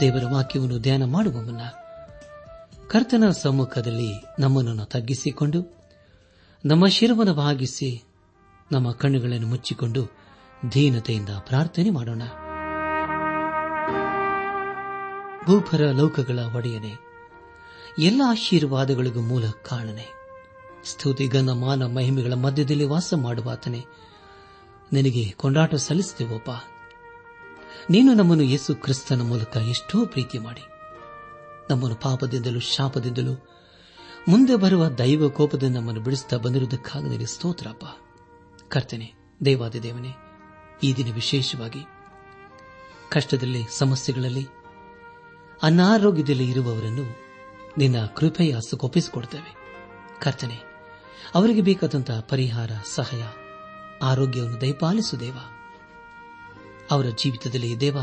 ದೇವರ ವಾಕ್ಯವನ್ನು ಧ್ಯಾನ ಮಾಡುವ ಮುನ್ನ ಕರ್ತನ ಸಮ್ಮುಖದಲ್ಲಿ ನಮ್ಮನ್ನು ತಗ್ಗಿಸಿಕೊಂಡು, ನಮ್ಮ ಶಿರವನ್ನು ಭಾಗಿಸಿ, ನಮ್ಮ ಕಣ್ಣುಗಳನ್ನು ಮುಚ್ಚಿಕೊಂಡು ಧೀನತೆಯಿಂದ ಪ್ರಾರ್ಥನೆ ಮಾಡೋಣ. ಭೂಪರ ಲೋಕಗಳ ಒಡೆಯನೆ, ಎಲ್ಲ ಆಶೀರ್ವಾದಗಳಿಗೂ ಮೂಲ ಕಾರಣನೆ. ಸ್ತುತಿ ಗನ ಮಾನ, ಮಹಿಮೆಗಳ ಮಧ್ಯದಲ್ಲಿ ವಾಸ ಮಾಡುವಾತನೆ, ನಿನಗೆ ಕೊಂಡಾಟ ಸಲ್ಲಿಸುತ್ತೇವಪ್ಪ ನೀನು ನಮ್ಮನ್ನು ಯೇಸು ಕ್ರಿಸ್ತನ ಮೂಲಕ ಎಷ್ಟೋ ಪ್ರೀತಿ ಮಾಡಿ. ನಮ್ಮನ್ನು ಪಾಪದಿಂದಲೂ ಶಾಪದಿಂದಲೂ ಮುಂದೆ ಬರುವ ದೈವ ಕೋಪದಿಂದ ನಮ್ಮನ್ನು ಬಿಡಿಸುತ್ತಾ ಬಂದಿರುವುದಕ್ಕಾಗಿ ಸ್ತೋತ್ರಪ್ಪ ಕರ್ತನೆ ದೇವಾದಿ ದೇವನೇ, ಈ ದಿನ ವಿಶೇಷವಾಗಿ ಕಷ್ಟದಲ್ಲಿ, ಸಮಸ್ಯೆಗಳಲ್ಲಿ, ಅನಾರೋಗ್ಯದಲ್ಲಿ ಇರುವವರನ್ನು ನಿನ್ನ ಕೃಪೆಯ ಹಸ್ತಕ್ಕೊಪ್ಪಿಸಿಕೊಡ್ತೇವೆ ಕರ್ತನೆ, ಅವರಿಗೆ ಬೇಕಾದಂತಹ ಪರಿಹಾರ, ಸಹಾಯ, ಆರೋಗ್ಯವನ್ನು ದಯಪಾಲಿಸು ದೇವ. ಅವರ ಜೀವಿತದಲ್ಲಿ, ದೇವ,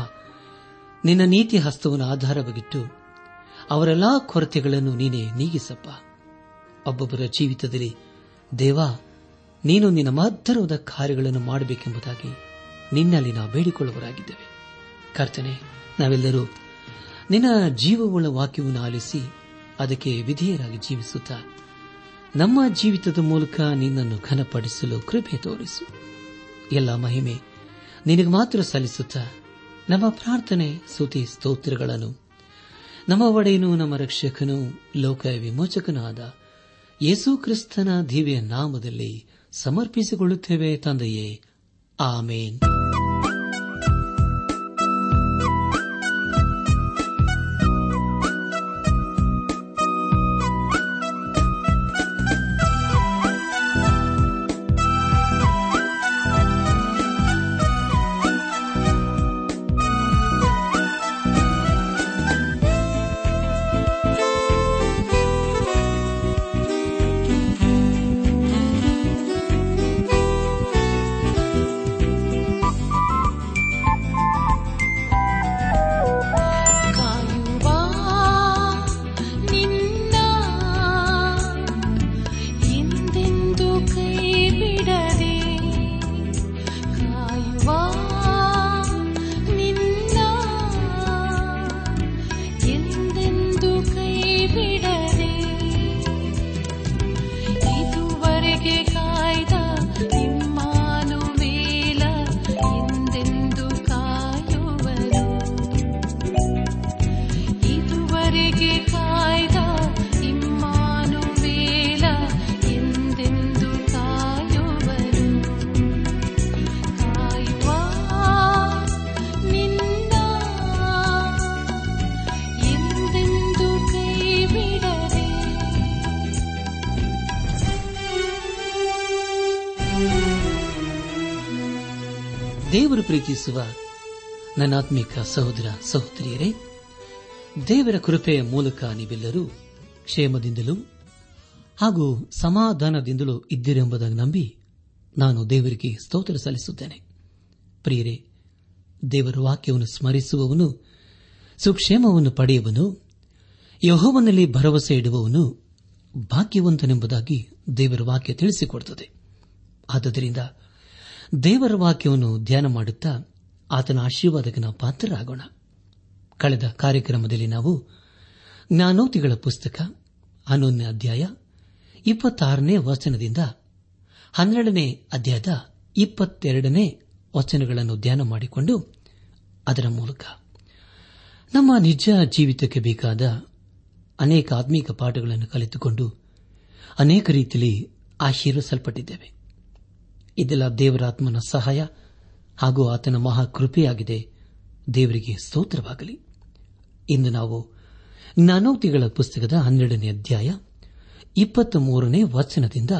ನಿನ್ನ ನೀತಿ ಹಸ್ತವನ್ನು ಆಧಾರವಾಗಿಟ್ಟು ಅವರೆಲ್ಲಾ ಕೊರತೆಗಳನ್ನು ನೀನೇ ನೀಗಿಸಪ್ಪ. ಒಬ್ಬೊಬ್ಬರ ಜೀವಿತದಲ್ಲಿ, ದೇವಾ, ನೀನು ನಿನ್ನ ಮಹತ್ತರವಾದ ಕಾರ್ಯಗಳನ್ನು ಮಾಡಬೇಕೆಂಬುದಾಗಿ ನಿನ್ನಲ್ಲಿ ನಾವು ಬೇಡಿಕೊಳ್ಳುವರಾಗಿದ್ದೇವೆ ಕರ್ತನೆ, ನಾವೆಲ್ಲರೂ ನಿನ್ನ ಜೀವವುಳ್ಳ ವಾಕ್ಯವನ್ನು ಆಲಿಸಿ ಅದಕ್ಕೆ ವಿಧೇಯರಾಗಿ ಜೀವಿಸುತ್ತಾ ನಮ್ಮ ಜೀವಿತದ ಮೂಲಕ ನಿನ್ನನ್ನು ಘನಪಡಿಸಲು ಕೃಪೆ ತೋರಿಸು. ಎಲ್ಲ ಮಹಿಮೆ ನಿನಗೆ ಮಾತ್ರ ಸಲ್ಲಿಸುತ್ತ ನಮ್ಮ ಪ್ರಾರ್ಥನೆ, ಸ್ತುತಿ, ಸ್ತೋತ್ರಗಳನ್ನು. ನಮ್ಮ ಒಡೆಯನು, ನಮ್ಮ ರಕ್ಷಕನು, ಲೋಕ ವಿಮೋಚಕನಾದ ಯೇಸು ಕ್ರಿಸ್ತನ ದಿವ್ಯ ನಾಮದಲ್ಲಿ ಸಮರ್ಪಿಸಿಕೊಳ್ಳುತ್ತೇವೆ ತಂದೆಯೇ. ಆಮೇನ್. ದೇವರು ಪ್ರೀತಿಸುವ ನನಾತ್ಮಿಕ ಸಹೋದರ ಸಹೋದರಿಯರೇ, ದೇವರ ಕೃಪೆಯ ಮೂಲಕ ನೀವೆಲ್ಲರೂ ಕ್ಷೇಮದಿಂದಲೂ ಹಾಗೂ ಸಮಾಧಾನದಿಂದಲೂ ಇದ್ದಿರೆಂಬುದಾಗಿ ನಂಬಿ ನಾನು ದೇವರಿಗೆ ಸ್ತೋತ್ರ ಸಲ್ಲಿಸುತ್ತೇನೆ. ಪ್ರಿಯರೇ, ದೇವರ ವಾಕ್ಯವನ್ನು ಸ್ಮರಿಸುವವನು, ಸುಕ್ಷೇಮವನ್ನು ಪಡೆಯುವನು ಯಹೋವನಲ್ಲಿ ಭರವಸೆ ಇಡುವವನು ಭಾಗ್ಯವಂತನೆಂಬುದಾಗಿ ದೇವರ ವಾಕ್ಯ ತಿಳಿಸಿಕೊಡುತ್ತದೆ. ಆದ್ದರಿಂದ ದೇವರ ವಾಕ್ಯವನ್ನು ಧ್ಯಾನ ಮಾಡುತ್ತಾ ಆತನ ಆಶೀರ್ವಾದಕ್ಕೆ ಪಾತ್ರರಾಗೋಣ. ಕಳೆದ ಕಾರ್ಯಕ್ರಮದಲ್ಲಿ ನಾವು ಜ್ಞಾನೋತಿಗಳ ಪುಸ್ತಕ, ಹನ್ನೊಂದನೇ ಅಧ್ಯಾಯ, ಇಪ್ಪತ್ತಾರನೇ ವಚನದಿಂದ ಹನ್ನೆರಡನೇ ಅಧ್ಯಾಯದ ಇಪ್ಪತ್ತೆರಡನೇ ವಚನಗಳನ್ನು ಧ್ಯಾನ ಮಾಡಿಕೊಂಡು ಅದರ ಮೂಲಕ ನಮ್ಮ ನಿಜ ಜೀವಿತಕ್ಕೆ ಬೇಕಾದ ಅನೇಕ ಆತ್ಮೀಕ ಪಾಠಗಳನ್ನು ಕಲಿತುಕೊಂಡು ಅನೇಕ ರೀತಿಯಲ್ಲಿ ಆಶೀರ್ವಿಸಲ್ಪಟ್ಟಿದ್ದೇವೆ ಇದೆಲ್ಲ ದೇವರಾತ್ಮನ ಸಹಾಯ ಹಾಗೂ ಆತನ ಮಹಾಕೃಪೆಯಾಗಿದೆ. ದೇವರಿಗೆ ಸ್ತೋತ್ರವಾಗಲಿ. ಇಂದು ನಾವು ನಾನೋತಿಗಳ ಪುಸ್ತಕದ ಹನ್ನೆರಡನೇ ಅಧ್ಯಾಯ ಇಪ್ಪತ್ತ ಮೂರನೇ ವಚನದಿಂದ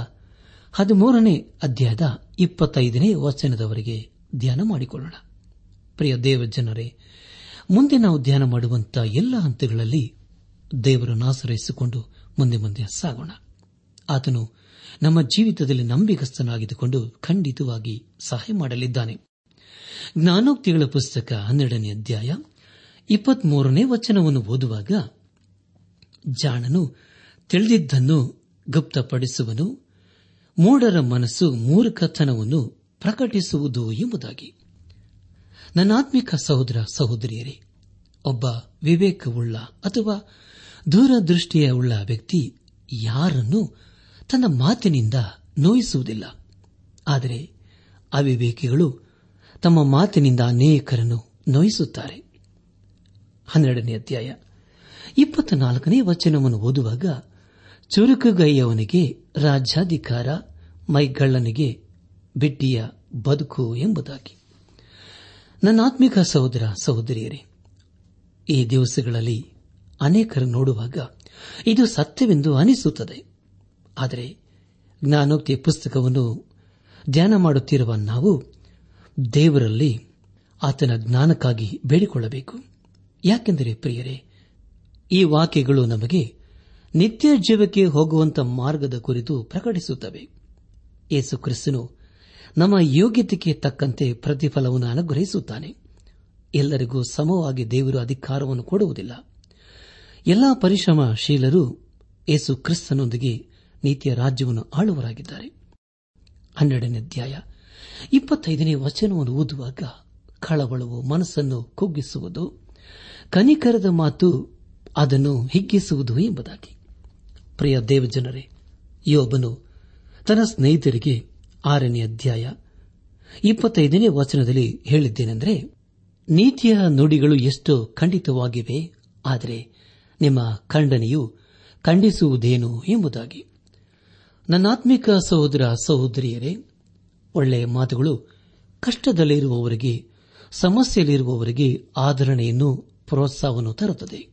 ಹದಿಮೂರನೇ ಅಧ್ಯಾಯದ ಇಪ್ಪತ್ತೈದನೇ ವಚನದವರೆಗೆ ಧ್ಯಾನ ಮಾಡಿಕೊಳ್ಳೋಣ. ಪ್ರಿಯ ದೇವಜನರೇ ಮುಂದೆ ನಾವು ಧ್ಯಾನ ಮಾಡುವಂತಹ ಎಲ್ಲ ಹಂತಗಳಲ್ಲಿ ದೇವರನ್ನು ಆಶ್ರಯಿಸಿಕೊಂಡು ಮುಂದೆ ಮುಂದೆ ಸಾಗೋಣ. ಆತನು ನಮ್ಮ ಜೀವಿತದಲ್ಲಿ ನಂಬಿಕಸ್ಥನಾಗಿದ್ದುಕೊಂಡು ಖಂಡಿತವಾಗಿ ಸಹಾಯ ಮಾಡಲಿದ್ದಾನೆ. ಜ್ಞಾನೋಕ್ತಿಗಳ ಪುಸ್ತಕ ಹನ್ನೆರಡನೇ ಅಧ್ಯಾಯ ಇಪ್ಪತ್ಮೂರನೇ ವಚನವನ್ನು ಓದುವಾಗ ಜಾಣನು ತಿಳಿದಿದ್ದನ್ನು ಗುಪ್ತಪಡಿಸುವನು, ಮೂಢರ ಮನಸ್ಸು ಮೂರ್ಖತನವನ್ನು ಪ್ರಕಟಿಸುವುದು ಎಂಬುದಾಗಿ. ನನ್ನಾತ್ಮಿಕ ಸಹೋದರ ಸಹೋದರಿಯರೇ, ಒಬ್ಬ ವಿವೇಕವುಳ್ಳ ಅಥವಾ ದೂರದೃಷ್ಟಿಯ ಉಳ್ಳ ವ್ಯಕ್ತಿ ಯಾರನ್ನು ತನ್ನ ಮಾತಿನಿಂದ ನೋಯಿಸುವುದಿಲ್ಲ. ಆದರೆ ಅವಿವೇಕಿಗಳು ತಮ್ಮ ಮಾತಿನಿಂದ ಅನೇಕರನ್ನು ನೋಯಿಸುತ್ತಾರೆ. ಹನ್ನೆರಡನೇ ಅಧ್ಯಾಯ. ಇಪ್ಪತ್ನಾಲ್ಕನೇ ವಚನವನ್ನು ಓದುವಾಗ ಚುರುಕುಗೈಯವನಿಗೆ ರಾಜ್ಯಾಧಿಕಾರ, ಮೈಗಳ್ಳನಿಗೆ ಬಿಟ್ಟಿಯ ಬದುಕು ಎಂಬುದಾಗಿ. ನನ್ನಾತ್ಮಿಕ ಸಹೋದರ, ಸಹೋದರಿಯರೇ, ಈ ದಿವಸಗಳಲ್ಲಿ ಅನೇಕರು ನೋಡುವಾಗ ಇದು ಸತ್ಯವೆಂದು ಅನಿಸುತ್ತದೆ. ಆದರೆ ಜ್ಞಾನೋಕ್ತಿ ಪುಸ್ತಕವನ್ನು ಧ್ಯಾನ ಮಾಡುತ್ತಿರುವ ನಾವು ದೇವರಲ್ಲಿ ಆತನ ಜ್ಞಾನಕ್ಕಾಗಿ ಬೇಡಿಕೊಳ್ಳಬೇಕು. ಯಾಕೆಂದರೆ ಪ್ರಿಯರೇ, ಈ ವಾಕ್ಯಗಳು ನಮಗೆ ನಿತ್ಯ ಜೀವಕ್ಕೆ ಹೋಗುವಂತ ಮಾರ್ಗದ ಕುರಿತು ಪ್ರಕಟಿಸುತ್ತವೆ. ಯೇಸು ಕ್ರಿಸ್ತನು ನಮ್ಮ ಯೋಗ್ಯತೆಗೆ ತಕ್ಕಂತೆ ಪ್ರತಿಫಲವನ್ನು ಅನುಗ್ರಹಿಸುತ್ತಾನೆ. ಎಲ್ಲರಿಗೂ ಸಮವಾಗಿ ದೇವರು ಅಧಿಕಾರವನ್ನು ಕೊಡುವುದಿಲ್ಲ. ಎಲ್ಲಾ ಪರಿಶ್ರಮಶೀಲರು ಯೇಸು ಕ್ರಿಸ್ತನೊಂದಿಗೆ ನೀತಿಯ ರಾಜ್ಯವನ್ನು ಆಳುವರಾಗಿದ್ದಾರೆ ಹನ್ನೆರಡನೇ ಅಧ್ಯಾಯ. ಇಪ್ಪತ್ತೈದನೇ ವಚನವನ್ನು ಓದುವಾಗ ಕಳವಳವು ಮನಸ್ಸನ್ನು ಕುಗ್ಗಿಸುವುದು, ಕನಿಕರದ ಮಾತು ಅದನ್ನು ಹಿಗ್ಗಿಸುವುದು ಎಂಬುದಾಗಿ. ಪ್ರಿಯ ದೇವಜನರೇ, ಯೋಬನು ತನ್ನ ಸ್ನೇಹಿತರಿಗೆ ಆರನೇ ಅಧ್ಯಾಯ ಇಪ್ಪತ್ತೈದನೇ ವಚನದಲ್ಲಿ ಹೇಳಿದ್ದೇನೆಂದರೆ, ನೀತಿಯ ನುಡಿಗಳು ಎಷ್ಟು ಖಂಡಿತವಾಗಿವೆ, ಆದರೆ ನಿಮ್ಮ ಖಂಡನೆಯು ಖಂಡಿಸುವುದೇನು ಎಂಬುದಾಗಿ. ನನ್ನಾತ್ಮಿಕ ಸಹೋದರ ಸಹೋದರಿಯರೇ, ಒಳ್ಳೆಯ ಮಾತುಗಳು ಕಷ್ಟದಲ್ಲಿರುವವರಿಗೆ, ಸಮಸ್ಯೆಯಲ್ಲಿರುವವರಿಗೆ ಆಧರಣೆಯನ್ನು ಪ್ರೋತ್ಸಾಹವನ್ನು ತರುತ್ತದೆ.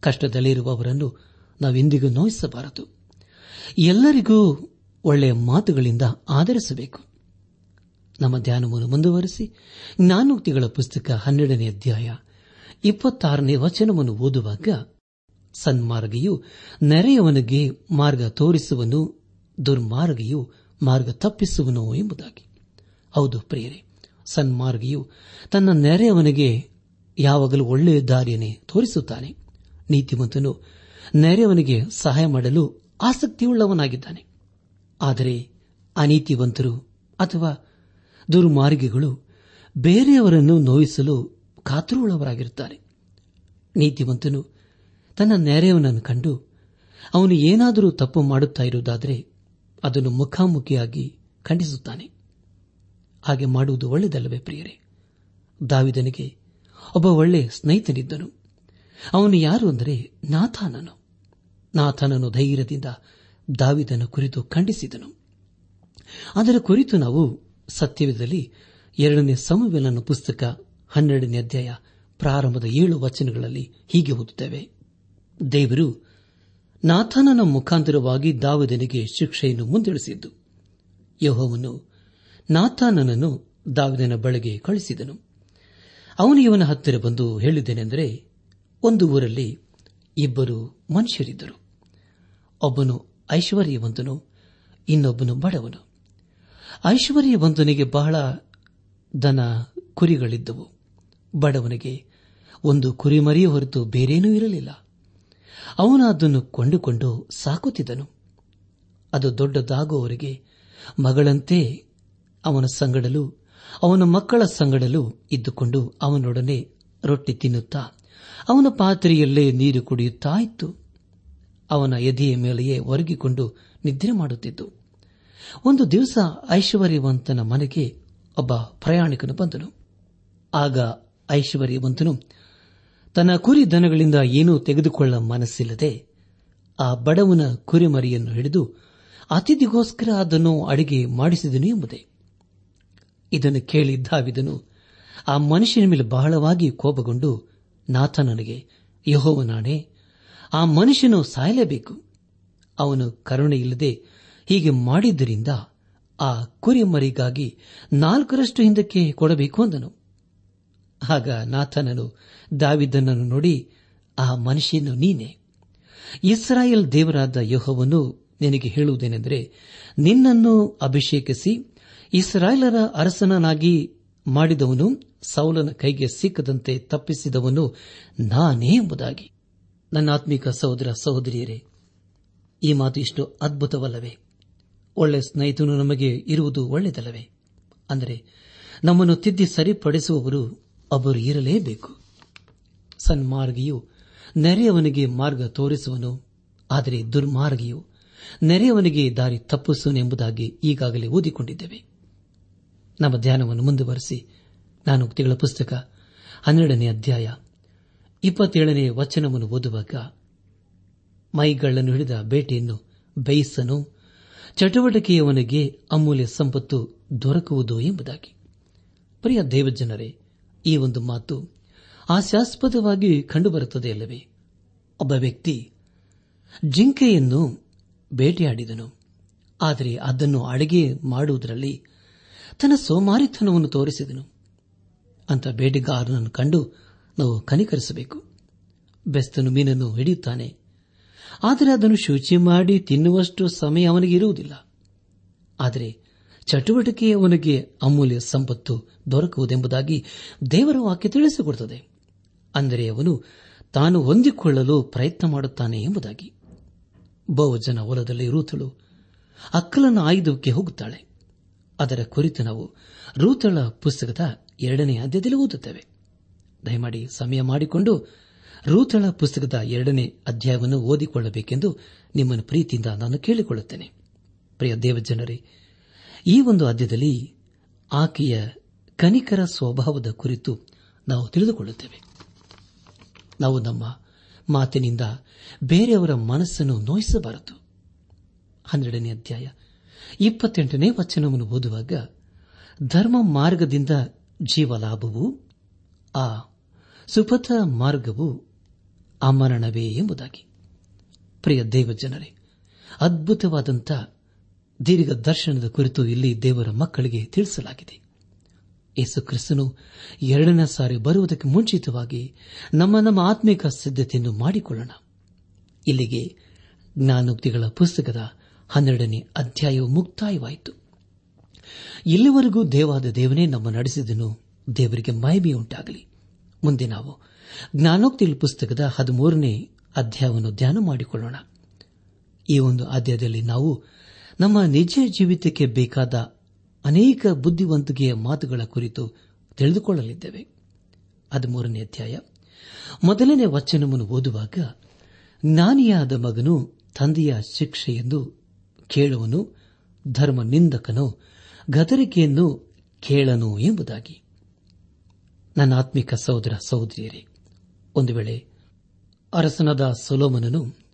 ಕಷ್ಟದಲ್ಲಿರುವವರನ್ನು ನಾವೆಂದಿಗೂ ನೋಯಿಸಬಾರದು. ಎಲ್ಲರಿಗೂ ಒಳ್ಳೆಯ ಮಾತುಗಳಿಂದ ಆಧರಿಸಬೇಕು. ನಮ್ಮ ಧ್ಯಾನವನ್ನು ಮುಂದುವರೆಸಿ ಜ್ಞಾನೋಕ್ತಿಗಳ ಪುಸ್ತಕ ಹನ್ನೆರಡನೇ ಅಧ್ಯಾಯ ಇಪ್ಪತ್ತಾರನೇ ವಚನವನ್ನು ಓದುವಾಗ ಸನ್ಮಾರ್ಗಿಯು ನೆರೆಯವನಿಗೆ ಮಾರ್ಗ ತೋರಿಸುವನು, ದುರ್ಮಾರ್ಗಿಯು ಮಾರ್ಗ ತಪ್ಪಿಸುವನು ಎಂಬುದಾಗಿ. ಹೌದು ಪ್ರಿಯರೇ, ಸನ್ಮಾರ್ಗಿಯು ತನ್ನ ನೆರೆಯವನಿಗೆ ಯಾವಾಗಲೂ ಒಳ್ಳೆಯ ದಾರಿಯನ್ನೇ ತೋರಿಸುತ್ತಾನೆ. ನೀತಿವಂತನು ನೆರೆಯವನಿಗೆ ಸಹಾಯ ಮಾಡಲು ಆಸಕ್ತಿಯುಳ್ಳವನಾಗಿದ್ದಾನೆ. ಆದರೆ ಅನೀತಿವಂತರು ಅಥವಾ ದುರ್ಮಾರ್ಗಿಗಳು ಬೇರೆಯವರನ್ನು ನೋಯಿಸಲು ಕಾತುರುಳ್ಳವರಾಗಿರುತ್ತಾರೆ ನೀತಿವಂತನು ತನ್ನ ನೆರೆಯವನನ್ನು ಕಂಡು ಅವನು ಏನಾದರೂ ತಪ್ಪು ಮಾಡುತ್ತಾ ಇರುವುದಾದರೆ ಅದನ್ನು ಮುಖಾಮುಖಿಯಾಗಿ ಖಂಡಿಸುತ್ತಾನೆ. ಹಾಗೆ ಮಾಡುವುದು ಒಳ್ಳೆಯದಲ್ಲವೇ ಪ್ರಿಯರೇ? ದಾವಿದನಿಗೆ ಒಬ್ಬ ಒಳ್ಳೆ ಸ್ನೇಹಿತನಿದ್ದನು. ಅವನು ಯಾರು ಅಂದರೆ ನಾಥಾನನು. ನಾಥಾನನು ಧೈರ್ಯದಿಂದ ದಾವಿದನ ಕುರಿತು ಖಂಡಿಸಿದನು. ಅದರ ಕುರಿತು ನಾವು ಸತ್ಯವಿದ್ದಲ್ಲಿ ಎರಡನೇ ಸಮವೆಲನ ಪುಸ್ತಕ ಹನ್ನೆರಡನೇ ಅಧ್ಯಾಯ ಪ್ರಾರಂಭದ ಏಳು ವಚನಗಳಲ್ಲಿ ಹೀಗೆ ಓದುತ್ತೇವೆ. ದೇವರು ನಾಥನನ ಮುಖಾಂತರವಾಗಿ ದಾವಿದನಿಗೆ ಶಿಕ್ಷೆಯನ್ನು ಮುಂದಿಳಿಸಿದ್ದು. ಯಹೋವನು ನಾಥಾನನನ್ನು ದಾವಿದನ ಬಳಿಗೆ ಕಳಿಸಿದನು ಅವನು ಇವನ ಹತ್ತಿರ ಬಂದು ಹೇಳಿದ್ದೇನೆಂದರೆ, ಒಂದು ಊರಲ್ಲಿ ಇಬ್ಬರು ಮನುಷ್ಯರಿದ್ದರು. ಒಬ್ಬನು ಐಶ್ವರ್ಯವಂತನು, ಇನ್ನೊಬ್ಬನು ಬಡವನು. ಐಶ್ವರ್ಯವಂತನಿಗೆ ಬಹಳ ದನ ಕುರಿಗಳಿದ್ದವು. ಬಡವನಿಗೆ ಒಂದು ಕುರಿಮರಿಯ ಹೊರತು ಬೇರೇನೂ ಇರಲಿಲ್ಲ. ಅವನು ಅದನ್ನು ಕೊಂಡುಕೊಂಡು ಸಾಕುತ್ತಿದ್ದನು. ಅದು ದೊಡ್ಡದಾಗುವವರಿಗೆ ಮಗಳಂತೆ ಅವನ ಸಂಗಡಲು, ಅವನ ಮಕ್ಕಳ ಸಂಗಡಲು ಇದ್ದುಕೊಂಡು ಅವನೊಡನೆ ರೊಟ್ಟಿ ತಿನ್ನುತ್ತಾ, ಅವನ ಪಾತ್ರೆಯಲ್ಲೇ ನೀರು ಕುಡಿಯುತ್ತಾ ಇತ್ತು. ಅವನ ಎದೆಯ ಮೇಲೆಯೇ ಒರಗಿಕೊಂಡು ನಿದ್ರೆ ಮಾಡುತ್ತಿದ್ದು ಒಂದು ದಿವಸ ಐಶ್ವರ್ಯವಂತನ ಮನೆಗೆ ಒಬ್ಬ ಪ್ರಯಾಣಿಕನು ಬಂದನು. ಆಗ ಐಶ್ವರ್ಯವಂತನು ತನ್ನ ಕುರಿ ದನಗಳಿಂದ ಏನೂ ತೆಗೆದುಕೊಳ್ಳ ಮನಸ್ಸಿಲ್ಲದೆ ಆ ಬಡವನ ಕುರಿಮರಿಯನ್ನು ಹಿಡಿದು ಅತಿಥಿಗೋಸ್ಕರ ಅದನ್ನು ಅಡಿಗೆ ಮಾಡಿಸಿದನು ಎಂಬುದೇ. ಇದನ್ನು ಕೇಳಿ ದಾವಿದನು ಆ ಮನುಷ್ಯನ ಮೇಲೆ ಬಹಳವಾಗಿ ಕೋಪಗೊಂಡು ನಾಥನನಿಗೆ ಯಹೋವನಾಣೆ ಆ ಮನುಷ್ಯನು ಸಾಯಲೇಬೇಕು, ಅವನು ಕರುಣೆಯಿಲ್ಲದೆ ಹೀಗೆ ಮಾಡಿದ್ದರಿಂದ ಆ ಕುರಿಮರಿಗಾಗಿ ನಾಲ್ಕರಷ್ಟು ಹಿಂದಕ್ಕೆ ಕೊಡಬೇಕು ಅಂದನು. ಆಗ ನಾಥನನು ದಾವಿದನನ್ನು ನೋಡಿ, ಆ ಮನುಷ್ಯನು ನೀನೆ. ಇಸ್ರಾಯೇಲ್ ದೇವರಾದ ಯೋಹವನ್ನು ನಿನಗೆ ಹೇಳುವುದೇನೆಂದರೆ, ನಿನ್ನನ್ನು ಅಭಿಷೇಕಿಸಿ ಇಸ್ರಾಯೇಲರ ಅರಸನನಾಗಿ ಮಾಡಿದವನು ಸೌಲನ ಕೈಗೆ ಸಿಕ್ಕದಂತೆ ತಪ್ಪಿಸಿದವನು ನಾನೇ ಎಂಬುದಾಗಿ. ನನ್ನ ಆತ್ಮಿಕ ಸಹೋದರ ಸಹೋದರಿಯರೇ, ಈ ಮಾತು ಇಷ್ಟು ಅದ್ಭುತವಲ್ಲವೇ? ಒಳ್ಳೆ ಸ್ನೇಹಿತನು ನಮಗೆ ಇರುವುದು ಒಳ್ಳೆಯದಲ್ಲವೇ? ಅಂದರೆ, ನಮ್ಮನ್ನು ತಿದ್ದಿ ಸರಿಪಡಿಸುವವರು ಒಬ್ಬರು ಇರಲೇಬೇಕು. ಸನ್ಮಾರ್ಗಿಯು ನೆರೆಯವನಿಗೆ ಮಾರ್ಗ ತೋರಿಸುವನು, ಆದರೆ ದುರ್ಮಾರ್ಗಿಯು ನೆರೆಯವನಿಗೆ ದಾರಿ ತಪ್ಪಿಸುವನು ಎಂಬುದಾಗಿ ಈಗಾಗಲೇ ಓದಿಕೊಂಡಿದ್ದೇವೆ. ನಮ್ಮ ಧ್ಯಾನವನ್ನು ಮುಂದುವರೆಸಿ ನಾನುಕ್ತಿಗಳ ಪುಸ್ತಕ ಹನ್ನೆರಡನೇ ಅಧ್ಯಾಯ ಇಪ್ಪತ್ತೇಳನೇ ವಚನವನ್ನು ಓದುವಾಗ, ಮೈಗಳನ್ನು ಹಿಡಿದ ಬೇಟೆಯನ್ನು ಬೇಯಿಸನು, ಚಟುವಟಿಕೆಯವನಿಗೆ ಅಮೂಲ್ಯ ಸಂಪತ್ತು ದೊರಕುವುದು ಎಂಬುದಾಗಿ. ಪ್ರಿಯ ದೇವಜನರೇ ಈ ಒಂದು ಮಾತು ಹಾಸ್ಯಾಸ್ಪದವಾಗಿ ಕಂಡುಬರುತ್ತದೆ ಅಲ್ಲವೇ? ಒಬ್ಬ ವ್ಯಕ್ತಿ ಜಿಂಕೆಯನ್ನು ಬೇಟೆಯಾಡಿದನು. ಆದರೆ ಅದನ್ನು ಅಡಿಗೆ ಮಾಡುವುದರಲ್ಲಿ ತನ್ನ ಸೋಮಾರಿತನವನ್ನು ತೋರಿಸಿದನು. ಅಂತ ಬೇಟೆಗಾರನನ್ನು ಕಂಡು ನಾವು ಕನಿಕರಿಸಬೇಕು. ಬೆಸ್ತನು ಮೀನನ್ನು ಹಿಡಿಯುತ್ತಾನೆ. ಆದರೆ ಅದನ್ನು ಶುಚಿ ಮಾಡಿ ತಿನ್ನುವಷ್ಟು ಸಮಯ ಅವನಿಗೆ ಇರುವುದಿಲ್ಲ. ಆದರೆ ಚಟುವಟಿಕೆ ಅವನಿಗೆ ಅಮೂಲ್ಯ ಸಂಪತ್ತು ದೊರಕುವುದೆಂಬುದಾಗಿ ದೇವರ ವಾಕ್ಯ ತಿಳಿಸಿಕೊಡುತ್ತದೆ. ಅಂದರೆ ಅವನು ತಾನು ಹೊಂದಿಕೊಳ್ಳಲು ಪ್ರಯತ್ನ ಮಾಡುತ್ತಾನೆ ಎಂಬುದಾಗಿ. ಬಹುಜನ ಹೊಲದಲ್ಲಿ ರೂತಳು ಅಕ್ಕಲನ್ನು ಆಯುಧಕ್ಕೆ ಹೋಗುತ್ತಾಳೆ. ಅದರ ಕುರಿತು ನಾವು ರೂತಳ ಪುಸ್ತಕದ ಎರಡನೇ ಅಧ್ಯಾಯದಲ್ಲಿ ಓದುತ್ತೇವೆ. ದಯಮಾಡಿ ಸಮಯ ಮಾಡಿಕೊಂಡು ರೂತಳ ಪುಸ್ತಕದ ಎರಡನೇ ಅಧ್ಯಾಯವನ್ನು ಓದಿಕೊಳ್ಳಬೇಕೆಂದು ನಿಮ್ಮನ್ನು ಪ್ರೀತಿಯಿಂದ ನಾನು ಕೇಳಿಕೊಳ್ಳುತ್ತೇನೆ. ಪ್ರಿಯ ದೇವಜನರೇ ಈ ಒಂದು ಅಧ್ಯದಲ್ಲಿ ಆಕೆಯ ಕನಿಕರ ಸ್ವಭಾವದ ಕುರಿತು ನಾವು ತಿಳಿದುಕೊಳ್ಳುತ್ತೇವೆ. ನಾವು ನಮ್ಮ ಮಾತಿನಿಂದ ಬೇರೆಯವರ ಮನಸ್ಸನ್ನು ನೋಯಿಸಬಾರದು. ಹನ್ನೆರಡನೇ ಅಧ್ಯಾಯ ಇಪ್ಪತ್ತೆಂಟನೇ ವಚನವನ್ನು ಓದುವಾಗ ಧರ್ಮ ಮಾರ್ಗದಿಂದ ಜೀವಲಾಭವು, ಆ ಸುಪಥ ಮಾರ್ಗವು ಅಮರಣವೇ ಎಂಬುದಾಗಿ. ಪ್ರಿಯ ದೇವಜನರೇ, ಅದ್ಭುತವಾದಂಥ ದೀರ್ಘ ದರ್ಶನದ ಕುರಿತು ಇಲ್ಲಿ ದೇವರ ಮಕ್ಕಳಿಗೆ ತಿಳಿಸಲಾಗಿದೆ. ಯೇಸು ಕ್ರಿಸ್ತನು ಎರಡನೇ ಸಾರಿ ಬರುವುದಕ್ಕೆ ಮುಂಚಿತವಾಗಿ ನಮ್ಮ ನಮ್ಮ ಆತ್ಮಿಕ ಸಿದ್ಧತೆಯನ್ನು ಮಾಡಿಕೊಳ್ಳೋಣ. ಇಲ್ಲಿಗೆ ಜ್ಞಾನೋಕ್ತಿಗಳ ಪುಸ್ತಕದ ಹನ್ನೆರಡನೇ ಅಧ್ಯಾಯವು ಮುಕ್ತಾಯವಾಯಿತು. ಇಲ್ಲಿವರೆಗೂ ದೇವಾದ ದೇವನೇ ನಮ್ಮ ನಡೆಸಿದನು, ದೇವರಿಗೆ ಮಹಿಮೆಯುಂಟಾಗಲಿ. ಮುಂದೆ ನಾವು ಜ್ಞಾನೋಕ್ತಿಗಳ ಪುಸ್ತಕದ ಹದಿಮೂರನೇ ಅಧ್ಯಾಯವನ್ನು ಧ್ಯಾನ ಮಾಡಿಕೊಳ್ಳೋಣ. ಈ ಒಂದು ಅಧ್ಯಾಯದಲ್ಲಿ ನಾವು ನಮ್ಮ ನಿಜ ಜೀವಿತಕ್ಕೆ ಬೇಕಾದ ಅನೇಕ ಬುದ್ಧಿವಂತಿಕೆಯ ಮಾತುಗಳ ಕುರಿತು ತಿಳಿದುಕೊಳ್ಳಲಿದ್ದೇವೆ. ಹದಿಮೂರನೇ ಅಧ್ಯಾಯ. ಮೊದಲನೇ ವಚನವನ್ನು ಓದುವಾಗ, ಜ್ಞಾನಿಯಾದ ಮಗನು ತಂದೆಯ ಶಿಕ್ಷೆಯೆಂದು ಕೇಳುವನು ಧರ್ಮ ನಿಂದಕನು ಗದರಿಕೆಯನ್ನು ಕೇಳನು ಎಂಬುದಾಗಿ. ನನ್ನ ಆತ್ಮಿಕ ಸಹೋದರ ಸಹೋದರಿಯರೇ, ಒಂದು ವೇಳೆ ಅರಸನಾದ ಸೊಲೋಮನನು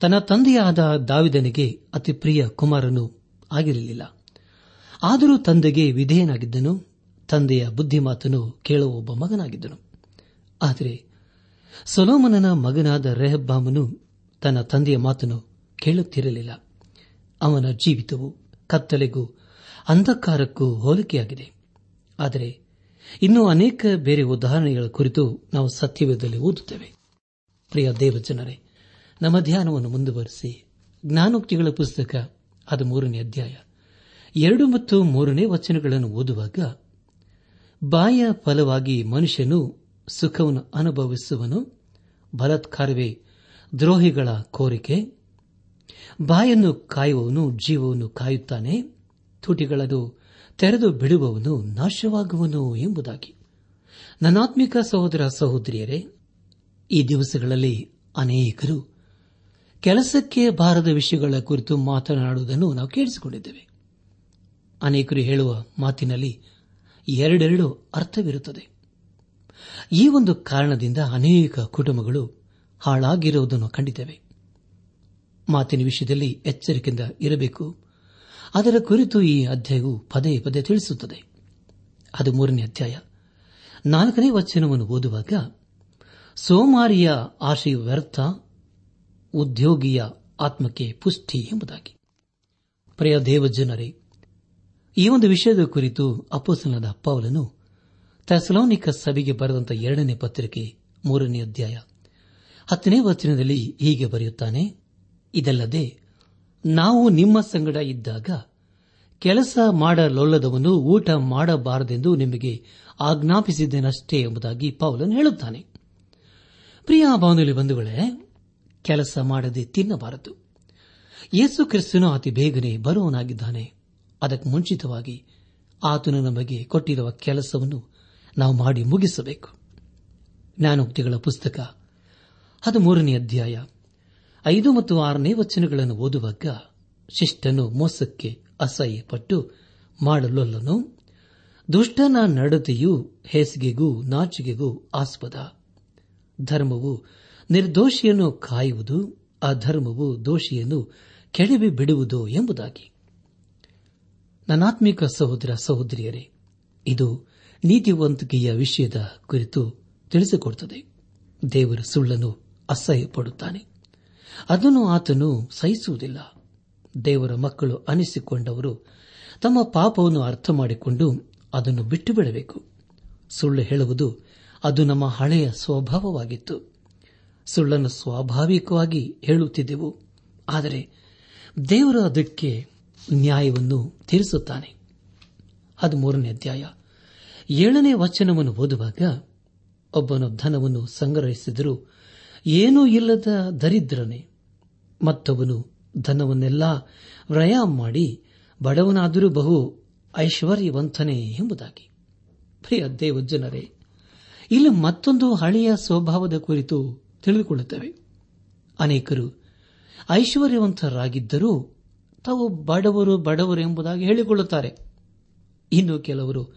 ತನ್ನ ತಂದೆಯಾದ ದಾವಿದನಿಗೆ ಅತಿ ಪ್ರಿಯ ಕುಮಾರನು ಆಗಿರಲಿಲ್ಲ. ಆದರೂ ತಂದೆಗೆ ವಿಧೇಯನಾಗಿದ್ದನು, ತಂದೆಯ ಬುದ್ಧಿಮಾತನು ಕೇಳುವ ಒಬ್ಬ ಮಗನಾಗಿದ್ದನು. ಆದರೆ ಸೊಲೋಮನನ ಮಗನಾದ ರೆಹಬ್ಬಾಮನು ತನ್ನ ತಂದೆಯ ಮಾತನ್ನು ಕೇಳುತ್ತಿರಲಿಲ್ಲ. ಅವನ ಜೀವಿತವು ಕತ್ತಲೆಗೂ ಅಂಧಕಾರಕ್ಕೂ ಹೋಲಿಕೆಯಾಗಿದೆ. ಆದರೆ ಇನ್ನೂ ಅನೇಕ ಬೇರೆ ಉದಾಹರಣೆಗಳ ಕುರಿತು ನಾವು ಸತ್ಯವೇದದಲ್ಲಿ ಓದುತ್ತೇವೆ. ಪ್ರಿಯ ದೇವಜನರೇ ನಮ್ಮ ಧ್ಯಾನವನ್ನು ಮುಂದುವರೆಸಿ. ಜ್ಞಾನೋಕ್ತಿಗಳ ಪುಸ್ತಕ, ಅದು ಮೂರನೇ ಅಧ್ಯಾಯ. ಎರಡು ಮತ್ತು ಮೂರನೇ ವಚನಗಳನ್ನು ಓದುವಾಗ, ಬಾಯ ಫಲವಾಗಿ ಮನುಷ್ಯನು ಸುಖವನ್ನು ಅನುಭವಿಸುವನು, ಬಲತ್ಕಾರವೇ ದ್ರೋಹಿಗಳ ಕೋರಿಕೆ. ಬಾಯನ್ನು ಕಾಯುವವನು ಜೀವವನ್ನು ಕಾಯುತ್ತಾನೆ ತುಟಿಗಳನ್ನು ತೆರೆದು ಬಿಡುವವನು ನಾಶವಾಗುವನು ಎಂಬುದಾಗಿ. ನನಾತ್ಮಿಕ ಸಹೋದರ ಸಹೋದರಿಯರೇ, ಈ ದಿವಸಗಳಲ್ಲಿ ಅನೇಕರು ಕೆಲಸಕ್ಕೆ ಬಾರದ ವಿಷಯಗಳ ಕುರಿತು ಮಾತನಾಡುವುದನ್ನು ನಾವು ಕೇಳಿಸಿಕೊಂಡಿದ್ದೇವೆ. ಅನೇಕರು ಹೇಳುವ ಮಾತಿನಲ್ಲಿ ಎರಡೆರಡು ಅರ್ಥವಿರುತ್ತದೆ. ಈ ಒಂದು ಕಾರಣದಿಂದ ಅನೇಕ ಕುಟುಂಬಗಳು ಹಾಳಾಗಿರುವುದನ್ನು ಕಂಡಿದ್ದೇವೆ. ಮಾತಿನ ವಿಷಯದಲ್ಲಿ ಎಚ್ಚರಿಕೆಯಿಂದ ಇರಬೇಕು. ಅದರ ಕುರಿತು ಈ ಅಧ್ಯಾಯವು ಪದೇ ಪದೇ ತಿಳಿಸುತ್ತದೆ. ಅದು ಮೂರನೇ ಅಧ್ಯಾಯ. ನಾಲ್ಕನೇ ವಚನವನ್ನು ಓದುವಾಗ ಸೋಮಾರಿಯ ಆಶೆಯು ವ್ಯರ್ಥ ಉದ್ಯೋಗಿಯ ಆತ್ಮಕ್ಕೆ ಪುಷ್ಟಿ ಎಂಬುದಾಗಿ. ಪ್ರಿಯ ದೇವಜನರೇ, ಈ ಒಂದು ವಿಷಯದ ಕುರಿತು ಅಪ್ಪಸನದ ಪೌಲನು ಥೆಸಲೋನಿಕ ಸಭೆಗೆ ಬರೆದಂತಹ ಎರಡನೇ ಪತ್ರಿಕೆ ಮೂರನೇ ಅಧ್ಯಾಯ ಹತ್ತನೇ ವಚನದಲ್ಲಿ ಹೀಗೆ ಬರೆಯುತ್ತಾನೆ, ಇದಲ್ಲದೆ ನಾವು ನಿಮ್ಮ ಸಂಗಡ ಇದ್ದಾಗ ಕೆಲಸ ಮಾಡಲೊಲ್ಲದವನು ಊಟ ಮಾಡಬಾರದೆಂದು ನಿಮಗೆ ಆಜ್ಞಾಪಿಸಿದ್ದೇನಷ್ಟೇ ಎಂಬುದಾಗಿ ಪೌಲನ್ ಹೇಳುತ್ತಾನೆ. ಪ್ರಿಯ ಬಾನುಲಿ ಬಂಧುಗಳೇ ಕೆಲಸ ಮಾಡದೆ ತಿನ್ನಬಾರದು. ಯೇಸು ಕ್ರಿಸ್ತನು ಅತಿ ಬೇಗನೆ ಬರುವನಾಗಿದ್ದಾನೆ ಅದಕ್ಕೆ ಮುಂಚಿತವಾಗಿ ಆತನು ನಮಗೆ ಕೊಟ್ಟಿರುವ ಕೆಲಸವನ್ನು ನಾವು ಮಾಡಿ ಮುಗಿಸಬೇಕು. ಜ್ಞಾನೋಕ್ತಿಗಳ ಪುಸ್ತಕ ಹದಿಮೂರನೇ ಅಧ್ಯಾಯ ಐದು ಮತ್ತು ಆರನೇ ವಚನಗಳನ್ನು ಓದುವಾಗ ಶಿಷ್ಟನು ಮೋಸಕ್ಕೆ ಅಸಹ್ಯಪಟ್ಟು ಮಾಡಲೊಲ್ಲನು. ದುಷ್ಟನ ನಡತೆಯು ಹೇಸಿಗೆಗೂ ನಾಚಿಗೆಗೂ ಆಸ್ಪದ. ಧರ್ಮವು ನಿರ್ದೋಷಿಯನ್ನು ಕಾಯುವುದು, ಅಧರ್ಮವು ದೋಷಿಯನ್ನು ಕೆಡವಿ ಬಿಡುವುದು ಎಂಬುದಾಗಿ. ನನಾತ್ಮಿಕ ಸಹೋದರ ಸಹೋದರಿಯರೇ, ಇದು ನೀತಿವಂತಿಕೆಯ ವಿಷಯದ ಕುರಿತು ತಿಳಿಸಿಕೊಡುತ್ತದೆ. ದೇವರ ಸುಳ್ಳನ್ನು ಅಸಹ್ಯಪಡುತ್ತಾನೆ. ಅದನ್ನು ಆತನು ಸಹಿಸುವುದಿಲ್ಲ. ದೇವರ ಮಕ್ಕಳು ಅನಿಸಿಕೊಂಡವರು ತಮ್ಮ ಪಾಪವನ್ನು ಅರ್ಥ ಮಾಡಿಕೊಂಡು ಅದನ್ನು ಬಿಟ್ಟು ಬಿಡಬೇಕು ಸುಳ್ಳು ಹೇಳುವುದು ಅದು ನಮ್ಮ ಹಳೆಯ ಸ್ವಭಾವವಾಗಿತ್ತು. ಸುಳ್ಳನ್ನು ಸ್ವಾಭಾವಿಕವಾಗಿ ಹೇಳುತ್ತಿದ್ದೆವು. ಆದರೆ ದೇವರ ಅದಕ್ಕೆ ನ್ಯಾಯವನ್ನು ತೀರಿಸುತ್ತಾನೆ. ಹದಿಮೂರನೇ ಅಧ್ಯಾಯ. ಏಳನೇ ವಚನವನ್ನು ಓದುವಾಗ ಒಬ್ಬನು ಧನವನ್ನು ಸಂಗ್ರಹಿಸಿದರೂ, ಏನೂ ಇಲ್ಲದ ದರಿದ್ರನೇ, ಮತ್ತೊಬ್ಬನು ಧನವನ್ನೆಲ್ಲ ವ್ರಯ ಮಾಡಿ ಬಡವನಾದರೂ ಬಹು ಐಶ್ವರ್ಯವಂತನೇ ಎಂಬುದಾಗಿ. ಪ್ರಿಯ ದೇವಜ್ಜನರೇ ಇಲ್ಲಿ ಮತ್ತೊಂದು ಹಳೆಯ ಸ್ವಭಾವದ ಕುರಿತು ತಿಳಿದುಕೊಳ್ಳುತ್ತವೆ. ಅನೇಕರು ಐಶ್ವರ್ಯವಂತರಾಗಿದ್ದರೂ ತಾವು ಬಡವರು ಬಡವರು ಎಂಬುದಾಗಿ ಹೇಳಿಕೊಳ್ಳುತ್ತಾರೆ. ಇನ್ನು ಕೆಲವರು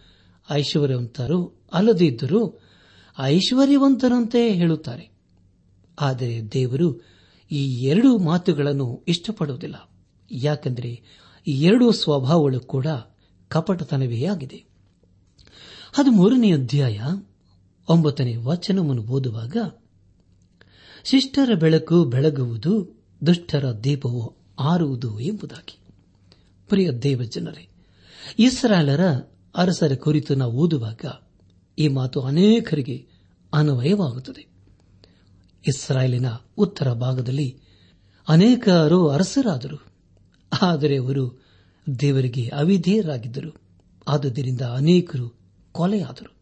ಐಶ್ವರ್ಯವಂತರು ಅಲ್ಲದೇ ಇದ್ದರೂ ಐಶ್ವರ್ಯವಂತರಂತೆ ಹೇಳುತ್ತಾರೆ. ಆದರೆ ದೇವರು ಈ ಎರಡು ಮಾತುಗಳನ್ನು ಇಷ್ಟಪಡುವುದಿಲ್ಲ. ಯಾಕೆಂದರೆ ಈ ಎರಡು ಸ್ವಭಾವಗಳು ಕೂಡ ಕಪಟತನವೇ ಆಗಿದೆ. ಅದು ಮೂರನೇ ಅಧ್ಯಾಯ ಒಂಬತ್ತನೇ ವಚನವನ್ನು ಓದುವಾಗ ಶಿಷ್ಟರ ಬೆಳಕು ಬೆಳಗುವುದು, ದುಷ್ಟರ ದೀಪವು ಆರುವುದು ಎಂಬುದಾಗಿ. ಪ್ರಿಯ ದೇವ ಜನರೇ ಇಸ್ರಾಲರ ಅರಸರ ಕುರಿತು ನಾವು ಓದುವಾಗ ಈ ಮಾತು ಅನೇಕರಿಗೆ ಅನ್ವಯವಾಗುತ್ತದೆ. ಇಸ್ರಾಯೇಲಿನ ಉತ್ತರ ಭಾಗದಲ್ಲಿ ಅನೇಕರು ಅರಸರಾದರು. ಆದರೆ ಅವರು ದೇವರಿಗೆ ಅವಿಧೇಯರಾಗಿದ್ದರು. ಆದುದರಿಂದ ಅನೇಕರು ಕೊಲೆಯಾದರು.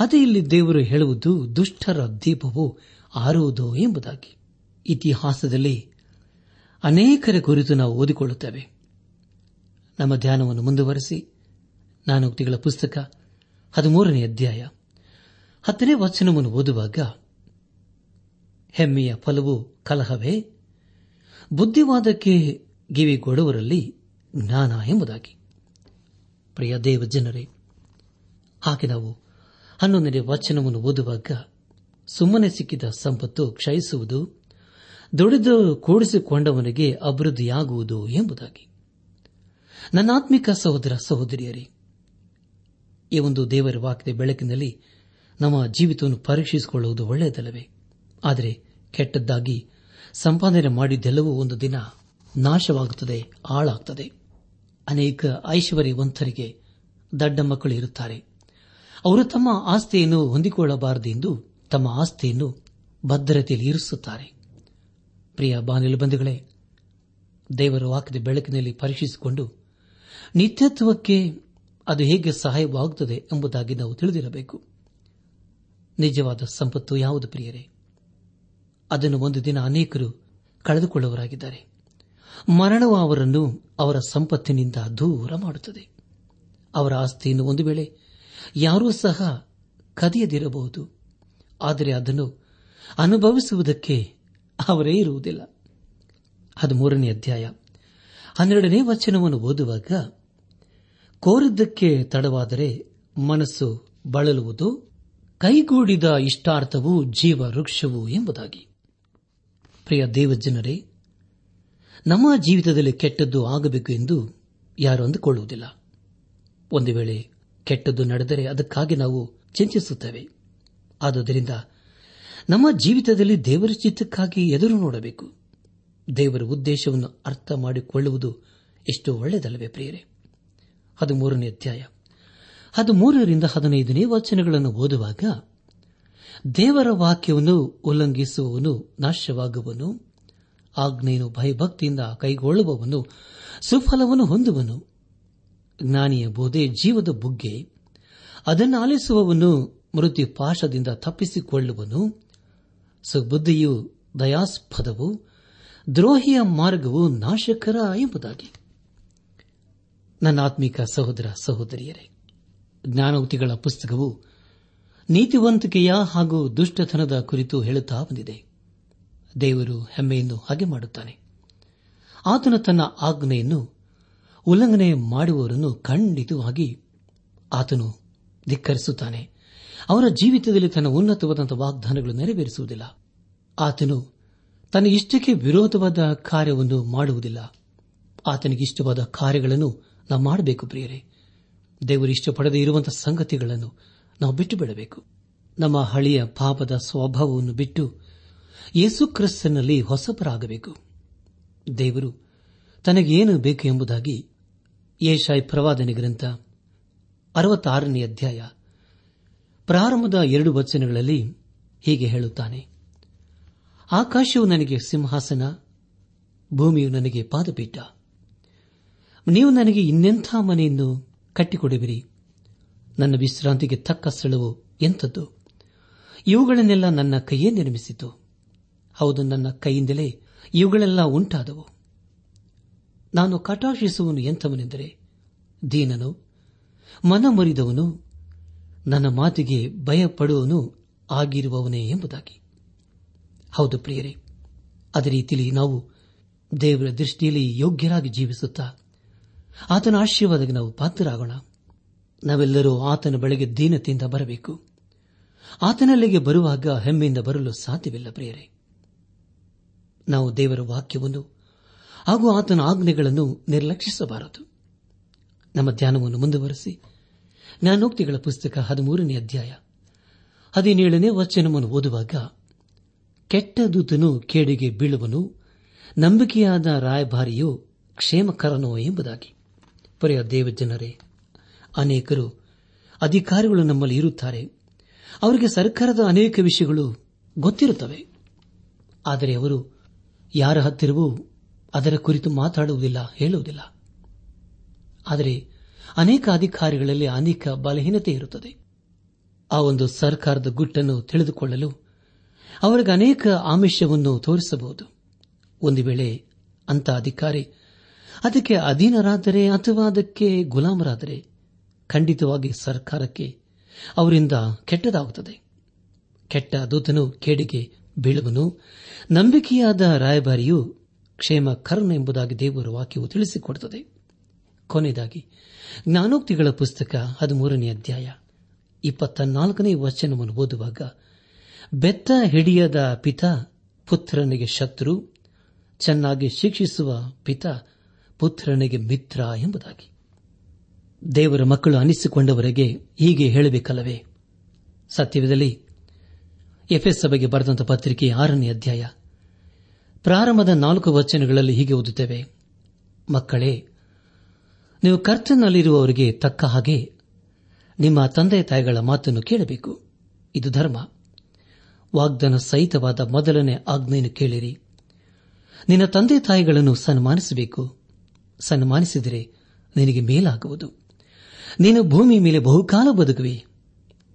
ಅದೇ ಇಲ್ಲಿ ದೇವರು ಹೇಳುವುದು ದುಷ್ಟರ ದೀಪವು ಆರುವುದು ಎಂಬುದಾಗಿ. ಇತಿಹಾಸದಲ್ಲಿ ಅನೇಕರ ಕುರಿತು ನಾವು ಓದಿಕೊಳ್ಳುತ್ತೇವೆ. ನಮ್ಮ ಧ್ಯಾನವನ್ನು ಮುಂದುವರೆಸಿ ನಾನೋಕ್ತಿಗಳ ಪುಸ್ತಕ ಹದಿಮೂರನೇ ಅಧ್ಯಾಯ ಹತ್ತನೇ ವಚನವನ್ನು ಓದುವಾಗ, ಹೆಮ್ಮೆಯ ಫಲವು ಕಲಹವೇ, ಬುದ್ಧಿವಾದಕ್ಕೆ ಗಿವಿಗೊಡುವರಲ್ಲಿ ಜ್ಞಾನ ಎಂಬುದಾಗಿ. ಪ್ರಿಯ ದೇವ ಜನರೇ ಹಾಗೆ ನಾವು ಹನ್ನೊಂದನೇ ವಚನವನ್ನು ಓದುವಾಗ ಸುಮ್ಮನೆ ಸಿಕ್ಕಿದ ಸಂಪತ್ತು ಕ್ಷಯಿಸುವುದು, ದುಡಿದು ಕೂಡಿಸಿಕೊಂಡವನಿಗೆ ಅಭಿವೃದ್ಧಿಯಾಗುವುದು ಎಂಬುದಾಗಿ. ನನ್ನಾತ್ಮಿಕ ಸಹೋದರ ಸಹೋದರಿಯರೇ, ಈ ಒಂದು ದೇವರ ವಾಕ್ಯದ ಬೆಳಕಿನಲ್ಲಿ ನಮ್ಮ ಜೀವಿತವನ್ನು ಪರೀಕ್ಷಿಸಿಕೊಳ್ಳುವುದು ಒಳ್ಳೆಯದಲ್ಲವೇ? ಆದರೆ ಕೆಟ್ಟದ್ದಾಗಿ ಸಂಪಾದನೆ ಮಾಡಿದ್ದೆಲ್ಲವೂ ಒಂದು ದಿನ ನಾಶವಾಗುತ್ತದೆ ಹಾಳಾಗುತ್ತದೆ ಅನೇಕ ಐಶ್ವರ್ಯವಂತರಿಗೆ ದಡ್ಡ ಮಕ್ಕಳು ಇರುತ್ತಾರೆ. ಅವರು ತಮ್ಮ ಆಸ್ತಿಯನ್ನು ಹೊಂದಿಕೊಳ್ಳಬಾರದೆಂದು ತಮ್ಮ ಆಸ್ತಿಯನ್ನು ಭದ್ರತೆಯಲ್ಲಿ ಇರಿಸುತ್ತಾರೆ. ಪ್ರಿಯ ಬಾನಿಲು ಬಂಧುಗಳೇ, ದೇವರ ವಾಕ್ಯದ ಬೆಳಕಿನಲ್ಲಿ ಪರೀಕ್ಷಿಸಿಕೊಂಡು ನಿತ್ಯತ್ವಕ್ಕೆ ಅದು ಹೇಗೆ ಸಹಾಯವಾಗುತ್ತದೆ ಎಂಬುದಾಗಿ ನಾವು ತಿಳಿದಿರಬೇಕು. ನಿಜವಾದ ಸಂಪತ್ತು ಯಾವುದು ಪ್ರಿಯರೇ? ಅದನ್ನು ಒಂದು ದಿನ ಅನೇಕರು ಕಳೆದುಕೊಳ್ಳುವರಾಗಿದ್ದಾರೆ ಮರಣವು ಅವರನ್ನು ಅವರ ಸಂಪತ್ತಿನಿಂದ ದೂರ ಮಾಡುತ್ತದೆ. ಅವರ ಆಸ್ತಿಯನ್ನು ಒಂದು ವೇಳೆ ಯಾರೂ ಸಹ ಕದಿಯದಿರಬಹುದು. ಆದರೆ ಅದನ್ನು ಅನುಭವಿಸುವುದಕ್ಕೆ ಅವರೇ ಇರುವುದಿಲ್ಲ. ಅದು ಮೂರನೇ ಅಧ್ಯಾಯ. ಹನ್ನೆರಡನೇ ವಚನವನ್ನು ಓದುವಾಗ, ಕೋರಿದ್ದಕ್ಕೆ ತಡವಾದರೆ ಮನಸ್ಸು ಬಳಲುವುದು, ಕೈಗೂಡಿದ ಇಷ್ಟಾರ್ಥವು ಜೀವ ವೃಕ್ಷವು ಎಂಬುದಾಗಿ. ಪ್ರಿಯ ದೇವಜನರೇ, ನಮ್ಮ ಜೀವಿತದಲ್ಲಿ ಕೆಟ್ಟದ್ದು ಆಗಬೇಕು ಎಂದು ಯಾರು ಅಂದುಕೊಳ್ಳುವುದಿಲ್ಲ. ಒಂದು ವೇಳೆ ಕೆಟ್ಟದ್ದು ನಡೆದರೆ ಅದಕ್ಕಾಗಿ ನಾವು ಚಿಂತಿಸುತ್ತೇವೆ. ಆದುದರಿಂದ ನಮ್ಮ ಜೀವಿತದಲ್ಲಿ ದೇವರ ಚಿತ್ತಕ್ಕಾಗಿ ಎದುರು ನೋಡಬೇಕು. ದೇವರ ಉದ್ದೇಶವನ್ನು ಅರ್ಥ ಮಾಡಿಕೊಳ್ಳುವುದು ಎಷ್ಟು ಒಳ್ಳೆಯದಲ್ಲವೇ ಪ್ರಿಯರೇ? ಹದಿಮೂರನೇ ಅಧ್ಯಾಯ. ಹದಿಮೂರರಿಂದ ಹದಿನೈದನೇ ವಚನಗಳನ್ನು ಓದುವಾಗ, ದೇವರ ವಾಕ್ಯವನ್ನು ಉಲ್ಲಂಘಿಸುವವನು ನಾಶವಾಗುವನು, ಆಜ್ಞೆಯನ್ನು ಭಯಭಕ್ತಿಯಿಂದ ಕೈಗೊಳ್ಳುವವನು ಸುಫಲವನ್ನು ಹೊಂದುವನು. ಜ್ಞಾನಿಯ ಬೋಧೆ ಜೀವದ ಬುಗ್ಗೆ ಅದನ್ನು ಆಲಿಸುವವನು ಮೃತ್ಯು ಪಾಶದಿಂದ ತಪ್ಪಿಸಿಕೊಳ್ಳುವನು. ಸುಬುದ್ಧಿಯು ದಯಾಸ್ಪದವು, ದ್ರೋಹಿಯ ಮಾರ್ಗವು ನಾಶಕರ ಎಂಬುದಾಗಿ. ನನ್ನ ಆತ್ಮಿಕ ಸಹೋದರ ಸಹೋದರಿಯರೇ, ಜ್ಞಾನೋಕ್ತಿಗಳ ಪುಸ್ತಕವು ನೀತಿವಂತಿಕೆಯ ಹಾಗೂ ದುಷ್ಟತನದ ಕುರಿತು ಹೇಳುತ್ತಾ ಬಂದಿದೆ. ದೇವರು ಹೆಮ್ಮೆಯನ್ನು ಹಾಗೆ ಮಾಡುತ್ತಾನೆ. ಆತನು ತನ್ನ ಆಜ್ಞೆಯನ್ನು ಉಲ್ಲಂಘನೆ ಮಾಡುವವರನ್ನು ಖಂಡಿತವಾಗಿ ಆತನು ಧಿಕ್ಕರಿಸುತ್ತಾನೆ. ಅವರ ಜೀವಿತದಲ್ಲಿ ತನ್ನ ಉನ್ನತವಾದಂತಹ ವಾಗ್ದಾನಗಳು ನೆರವೇರಿಸುವುದಿಲ್ಲ. ಆತನು ತನ್ನ ಇಷ್ಟಕ್ಕೆ ವಿರೋಧವಾದ ಕಾರ್ಯವನ್ನು ಮಾಡುವುದಿಲ್ಲ. ಆತನಿಗೆ ಇಷ್ಟವಾದ ಕಾರ್ಯಗಳನ್ನು ನಾವು ಮಾಡಬೇಕು ಪ್ರಿಯರೇ. ದೇವರು ಇಷ್ಟಪಡದೇ ಇರುವಂತಹ ಸಂಗತಿಗಳನ್ನು ನಾವು ಬಿಟ್ಟು ಬಿಡಬೇಕು. ನಮ್ಮ ಹಳೆಯ ಪಾಪದ ಸ್ವಭಾವವನ್ನು ಬಿಟ್ಟು ಯೇಸು ಕ್ರಿಸ್ತನಲ್ಲಿ ಹೊಸಬರಾಗಬೇಕು. ದೇವರು ತನಗೇನು ಬೇಕು ಎಂಬುದಾಗಿ ಏಷಾಯ್ ಪ್ರವಾದನೆ ಗ್ರಂಥ ಅರವತ್ತಾರನೇ ಅಧ್ಯಾಯ ಪ್ರಾರಂಭದ ಎರಡು ವಚನಗಳಲ್ಲಿ ಹೀಗೆ ಹೇಳುತ್ತಾನೆ. ಆಕಾಶವು ನನಗೆ ಸಿಂಹಾಸನ, ಭೂಮಿಯು ನನಗೆ ಪಾದಪೀಠ. ನೀವು ನನಗೆ ಇನ್ನೆಂಥ ಮನೆಯನ್ನು ಕಟ್ಟಿಕೊಡುವಿರಿ. ನನ್ನ ವಿಶ್ರಾಂತಿಗೆ ತಕ್ಕ ಸ್ಥಳವು ಎಂಥದ್ದು? ಇವುಗಳನ್ನೆಲ್ಲ ನನ್ನ ಕೈಯೇ ನಿರ್ಮಿಸಿತು. ಹೌದು, ನನ್ನ ಕೈಯಿಂದಲೇ ಇವುಗಳೆಲ್ಲ ಉಂಟಾದವು. ನಾನು ಕಟಾಶಿಸುವನು ಎಂಥವನೆಂದರೆ ದೀನನು ಮನ ಮುರಿದವನು ನನ್ನ ಮಾತಿಗೆ ಭಯಪಡುವನು ಆಗಿರುವವನೇ ಎಂಬುದಾಗಿ. ಹೌದು ಪ್ರಿಯರೇ, ಅದೇ ರೀತಿಯಲ್ಲಿ ನಾವು ದೇವರ ದೃಷ್ಟಿಯಲ್ಲಿ ಯೋಗ್ಯರಾಗಿ ಜೀವಿಸುತ್ತಾ ಆತನ ಆಶೀರ್ವಾದಕ್ಕೆ ನಾವು ಪಾತ್ರರಾಗೋಣ. ನಾವೆಲ್ಲರೂ ಆತನ ಬಳಿಗೆ ದೀನತೆಯಿಂದ ಬರಬೇಕು. ಆತನಲ್ಲಿಗೆ ಬರುವಾಗ ಹೆಮ್ಮೆಯಿಂದ ಬರಲು ಸಾಧ್ಯವಿಲ್ಲ ಪ್ರಿಯರೇ. ನಾವು ದೇವರ ವಾಕ್ಯವನ್ನು ಹಾಗೂ ಆತನ ಆಜ್ಞೆಗಳನ್ನು ನಿರ್ಲಕ್ಷಿಸಬಾರದು. ನಮ್ಮ ಧ್ಯಾನವನ್ನು ಮುಂದುವರೆಸಿ ಜ್ಞಾನೋಕ್ತಿಗಳ ಪುಸ್ತಕ ಹದಿಮೂರನೇ ಅಧ್ಯಾಯ. ಹದಿನೇಳನೇ ವಚನವನ್ನು ಓದುವಾಗ ಕೆಟ್ಟ ದೂತನು ಕೇಡಿಗೆ ಬೀಳುವನು, ನಂಬಿಕೆಯಾದ ರಾಯಭಾರಿಯು ಕ್ಷೇಮಕರನೋ ಎಂಬುದಾಗಿ. ಪರೆಯ ದೇವಜನರೇ, ಅನೇಕರು ಅಧಿಕಾರಿಗಳು ನಮ್ಮಲ್ಲಿ ಇರುತ್ತಾರೆ. ಅವರಿಗೆ ಸರ್ಕಾರದ ಅನೇಕ ವಿಷಯಗಳು ಗೊತ್ತಿರುತ್ತವೆ. ಆದರೆ ಅವರು ಯಾರ ಹತ್ತಿರವೂ ಅದರ ಕುರಿತು ಮಾತಾಡುವುದಿಲ್ಲ, ಹೇಳುವುದಿಲ್ಲ. ಆದರೆ ಅನೇಕ ಅಧಿಕಾರಿಗಳಲ್ಲಿ ಅನೇಕ ಬಲಹೀನತೆ ಇರುತ್ತದೆ. ಆ ಒಂದು ಸರ್ಕಾರದ ಗುಟ್ಟನ್ನು ತಿಳಿದುಕೊಳ್ಳಲು ಅವರಿಗೆ ಅನೇಕ ಆಮಿಷವನ್ನು ತೋರಿಸಬಹುದು. ಒಂದು ವೇಳೆ ಅಂತ ಅಧಿಕಾರಿ ಅದಕ್ಕೆ ಅಧೀನರಾದರೆ ಅಥವಾ ಅದಕ್ಕೆ ಗುಲಾಮರಾದರೆ ಖಂಡಿತವಾಗಿ ಸರ್ಕಾರಕ್ಕೆ ಅವರಿಂದ ಕೆಟ್ಟದಾಗುತ್ತದೆ. ಕೆಟ್ಟ ದೂತನು, ಕೇಡಿಗೆ ಬೀಳುವನು, ನಂಬಿಕೆಯಾದ ರಾಯಭಾರಿಯು ಕ್ಷೇಮ ಕರ್ಣ ಎಂಬುದಾಗಿ ದೇವರ ವಾಕ್ಯವು ತಿಳಿಸಿಕೊಡುತ್ತದೆ. ಕೊನೆಯದಾಗಿ, ಜ್ಞಾನೋಕ್ತಿಗಳ ಪುಸ್ತಕ ಹದಿಮೂರನೇ ಅಧ್ಯಾಯ ಇಪ್ಪತ್ತ ನಾಲ್ಕನೇ ವಚನವನ್ನು ಓದುವಾಗ, ಬೆತ್ತ ಹಿಡಿಯದ ಪಿತ, ಪುತ್ರನಿಗೆ ಶತ್ರು, ಚೆನ್ನಾಗಿ ಶಿಕ್ಷಿಸುವ ಪಿತ, ಪುತ್ರನಿಗೆ ಮಿತ್ರ ಎಂಬುದಾಗಿ. ದೇವರ ಮಕ್ಕಳು ಅನಿಸಿಕೊಂಡವರೆಗೆ ಹೀಗೆ ಹೇಳಬೇಕಲ್ಲವೇ? ಸತ್ಯವಿದಲ್ಲಿ ಎಫ್ಎಸ್ ಸಭೆಗೆ ಬರೆದಂತ ಪತ್ರಿಕೆ ಆರನೇ ಅಧ್ಯಾಯ. ಪ್ರಾರಂಭದ ನಾಲ್ಕು ವಚನಗಳಲ್ಲಿ ಹೀಗೆ ಓದುತ್ತೇವೆ. ಮಕ್ಕಳೇ ನೀವು ಕರ್ತನಲ್ಲಿರುವವರಿಗೆ ತಕ್ಕ ಹಾಗೆ ನಿಮ್ಮ ತಂದೆ ತಾಯಿಗಳ ಮಾತನ್ನು ಕೇಳಬೇಕು. ಇದು ಧರ್ಮ. ವಾಗ್ದಾನ ಸಹಿತವಾದ ಮೊದಲನೇ ಆಜ್ಞೆಯನ್ನು ಕೇಳಿರಿ. ನಿನ್ನ ತಂದೆ ತಾಯಿಗಳನ್ನು ಸನ್ಮಾನಿಸಬೇಕು. ಸನ್ಮಾನಿಸಿದರೆ ನಿನಗೆ ಮೇಲಾಗುವುದು. ನೀನು ಭೂಮಿ ಮೇಲೆ ಬಹುಕಾಲ ಬದುಕುವೆ.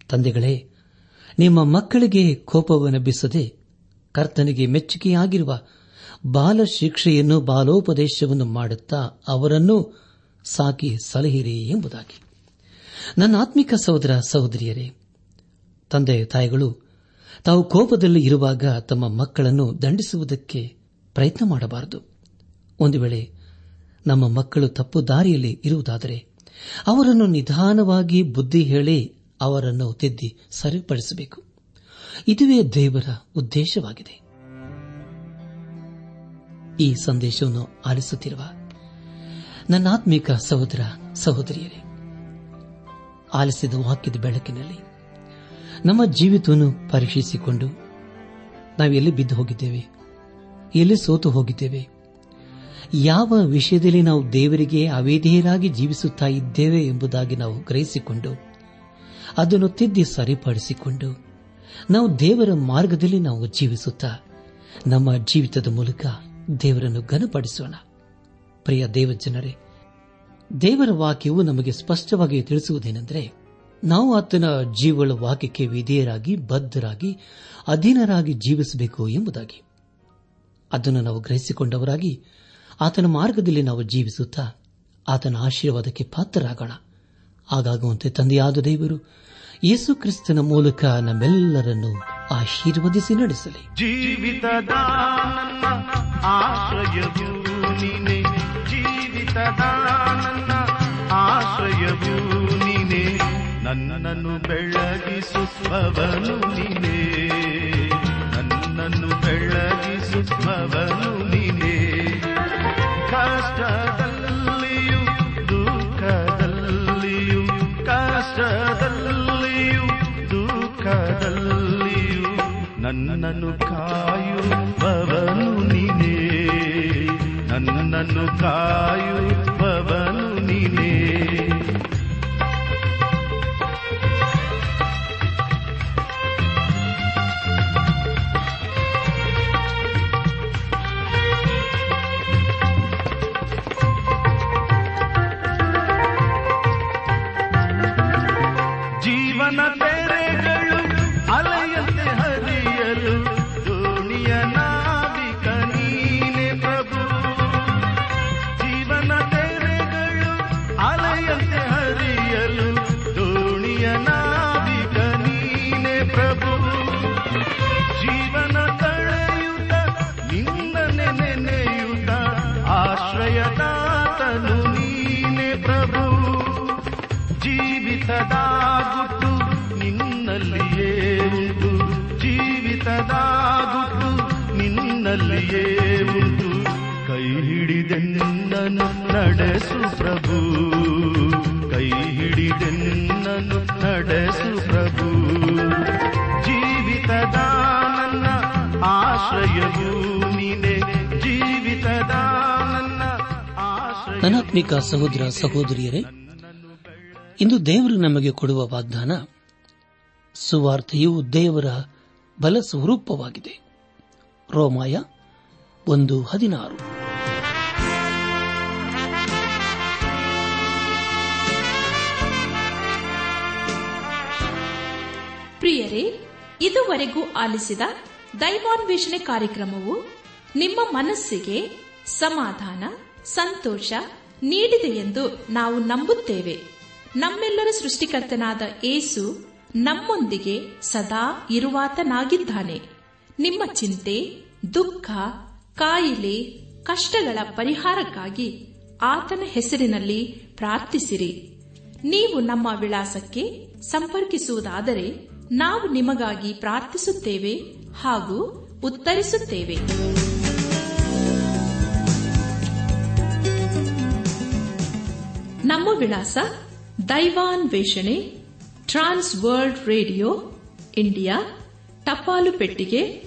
ತಂದೆಗಳೇ, ನಿಮ್ಮ ಮಕ್ಕಳಿಗೆ ಕೋಪವನ್ನೆಬ್ಬಿಸದೆ ಕರ್ತನಿಗೆ ಮೆಚ್ಚುಗೆಯಾಗಿರುವ ಬಾಲ ಶಿಕ್ಷೆಯನ್ನು ಬಾಲೋಪದೇಶವನ್ನು ಮಾಡುತ್ತಾ ಅವರನ್ನು ಸಾಕಿ ಸಲಹಿರಿ ಎಂಬುದಾಗಿ. ನನ್ನ ಆತ್ಮಿಕ ಸಹೋದರ ಸಹೋದರಿಯರೇ, ತಂದೆ ತಾಯಿಗಳು, ತಾವು ಕೋಪದಲ್ಲಿ ಇರುವಾಗ ತಮ್ಮ ಮಕ್ಕಳನ್ನು ದಂಡಿಸುವುದಕ್ಕೆ ಪ್ರಯತ್ನ ಮಾಡಬಾರದು. ಒಂದು ವೇಳೆ ನಮ್ಮ ಮಕ್ಕಳು ತಪ್ಪು ದಾರಿಯಲ್ಲಿ ಇರುವುದಾದರೆ, ಅವರನ್ನು ನಿಧಾನವಾಗಿ ಬುದ್ಧಿ ಹೇಳಿ ಅವರನ್ನು ತಿದ್ದಿ ಸರಿಪಡಿಸಬೇಕು. ಇದುವೇ ದೇವರ ಉದ್ದೇಶವಾಗಿದೆ. ಈ ಸಂದೇಶವನ್ನು ಆಲಿಸುತ್ತಿರುವ ನನ್ನ ಆತ್ಮಿಕ ಸಹೋದರ ಸಹೋದರಿಯರೇ, ಆಲಿಸಿದ ವಾಕ್ಯದ ಬೆಳಕಿನಲ್ಲಿ ನಮ್ಮ ಜೀವಿತವನ್ನು ಪರೀಕ್ಷಿಸಿಕೊಂಡು ನಾವು ಎಲ್ಲಿ ಬಿದ್ದು ಹೋಗಿದ್ದೇವೆ, ಎಲ್ಲಿ ಸೋತು ಹೋಗಿದ್ದೇವೆ, ಯಾವ ವಿಷಯದಲ್ಲಿ ನಾವು ದೇವರಿಗೆ ಅವೇಧೇಯರಾಗಿ ಜೀವಿಸುತ್ತಾ ಇದ್ದೇವೆ ಎಂಬುದಾಗಿ ನಾವು ಗ್ರಹಿಸಿಕೊಂಡು, ಅದನ್ನು ತಿದ್ದಿ ಸರಿಪಡಿಸಿಕೊಂಡು ನಾವು ದೇವರ ಮಾರ್ಗದಲ್ಲಿ ನಾವು ಜೀವಿಸುತ್ತಾ ನಮ್ಮ ಜೀವಿತದ ಮೂಲಕ ದೇವರನ್ನು ಘನಪಡಿಸೋಣ. ಪ್ರಿಯ ದೇವಜನರೇ, ದೇವರ ವಾಕ್ಯವು ನಮಗೆ ಸ್ಪಷ್ಟವಾಗಿ ತಿಳಿಸುವುದೇನೆಂದರೆ, ನಾವು ಆತನ ಜೀವಳ ವಾಕ್ಯಕ್ಕೆ ವಿಧೇಯರಾಗಿ, ಬದ್ಧರಾಗಿ, ಅಧೀನರಾಗಿ ಜೀವಿಸಬೇಕು ಎಂಬುದಾಗಿ. ಅದನ್ನು ನಾವು ಗ್ರಹಿಸಿಕೊಂಡವರಾಗಿ, ಆತನ ಮಾರ್ಗದಲ್ಲಿ ನಾವು ಜೀವಿಸುತ್ತಾ, ಆತನ ಆಶೀರ್ವಾದಕ್ಕೆ ಪಾತ್ರರಾಗೋಣ. ಹಾಗಾಗುವಂತೆ ತಂದೆಯಾದ ದೇವರು, ಯೇಸು ಕ್ರಿಸ್ತನ ಮೂಲಕ ನಮ್ಮೆಲ್ಲರನ್ನು ಆಶೀರ್ವದಿಸಿ ನಡೆಸಲಿ. ಜೀವಿತದ ನನ್ನನ್ನು ನನ್ನ ಆಶ್ರಯವು ನೀನೆ ನನ್ನನ್ನು ಬೆಳಗಿಸುವವನು ನೀನೆ ನನ್ನನ್ನು ಬೆಳಗಿಸುವವನು ನೀನೆ ಕಷ್ಟದಲ್ಲಿಯೂ, ದುಃಖದಲ್ಲಿಯೂ ಕಷ್ಟದಲ್ಲಿಯೂ, ದುಃಖದಲ್ಲಿಯೂ ನನ್ನನ್ನು ಕಾಯುವವನು ನೀನೇ నన్ను नुकायुत् पनि ನಿನ್ನಲ್ಲಿಯೇ ಉಂಟು. ಕೈ ಹಿಡಿದೆನ್ನನು, ನಡೆಸು ಪ್ರಭು. ಕೈ ಹಿಡಿದೆನ್ನನು, ನಡೆಸು ಪ್ರಭು. ಜೀವಿತದ ನನ್ನ ಆಶ್ರಯವು ನೀನೆ. ಜೀವಿತದ ನನ್ನ ಅನಾತ್ಮಿಕ ಸಹೋದರ ಸಹೋದರಿಯರೇ, ಇಂದು ದೇವರು ನಮಗೆ ಕೊಡುವ ವಾಗ್ದಾನ ಸುವಾರ್ಥೆಯು ದೇವರ ಬಲ ಸ್ವರೂಪವಾಗಿದೆ ರೋಮಾಯ ಒಂದು ಹದಿನಾರು. ಪ್ರಿಯರೇ, ಇದುವರೆಗೂ ಆಲಿಸಿದ ದೈವಾನ್ವೇಷಣೆ ಕಾರ್ಯಕ್ರಮವು ನಿಮ್ಮ ಮನಸ್ಸಿಗೆ ಸಮಾಧಾನ, ಸಂತೋಷ ನೀಡಿದೆ ಎಂದು ನಾವು ನಂಬುತ್ತೇವೆ. ನಮ್ಮೆಲ್ಲರ ಸೃಷ್ಟಿಕರ್ತನಾದ ಏಸು ನಮ್ಮೊಂದಿಗೆ ಸದಾ ಇರುವಾತನಾಗಿದ್ದಾನೆ. ನಿಮ್ಮ ಚಿಂತೆ, ದುಃಖ, ಕಾಯಿಲೆ, ಕಷ್ಟಗಳ ಪರಿಹಾರಕ್ಕಾಗಿ ಆತನ ಹೆಸರಿನಲ್ಲಿ ಪ್ರಾರ್ಥಿಸಿರಿ. ನೀವು ನಮ್ಮ ವಿಳಾಸಕ್ಕೆ ಸಂಪರ್ಕಿಸುವುದಾದರೆ ನಾವು ನಿಮಗಾಗಿ ಪ್ರಾರ್ಥಿಸುತ್ತೇವೆ ಹಾಗೂ ಉತ್ತರಿಸುತ್ತೇವೆ. ನಮ್ಮ ವಿಳಾಸ ದೈವಾನ್ ವೇಷಣೆ ಟ್ರಾನ್ಸ್ ವರ್ಲ್ಡ್ ರೇಡಿಯೋ, ಇಂಡಿಯಾ, ಟಪಾಲು ಪೆಟ್ಟಿಗೆ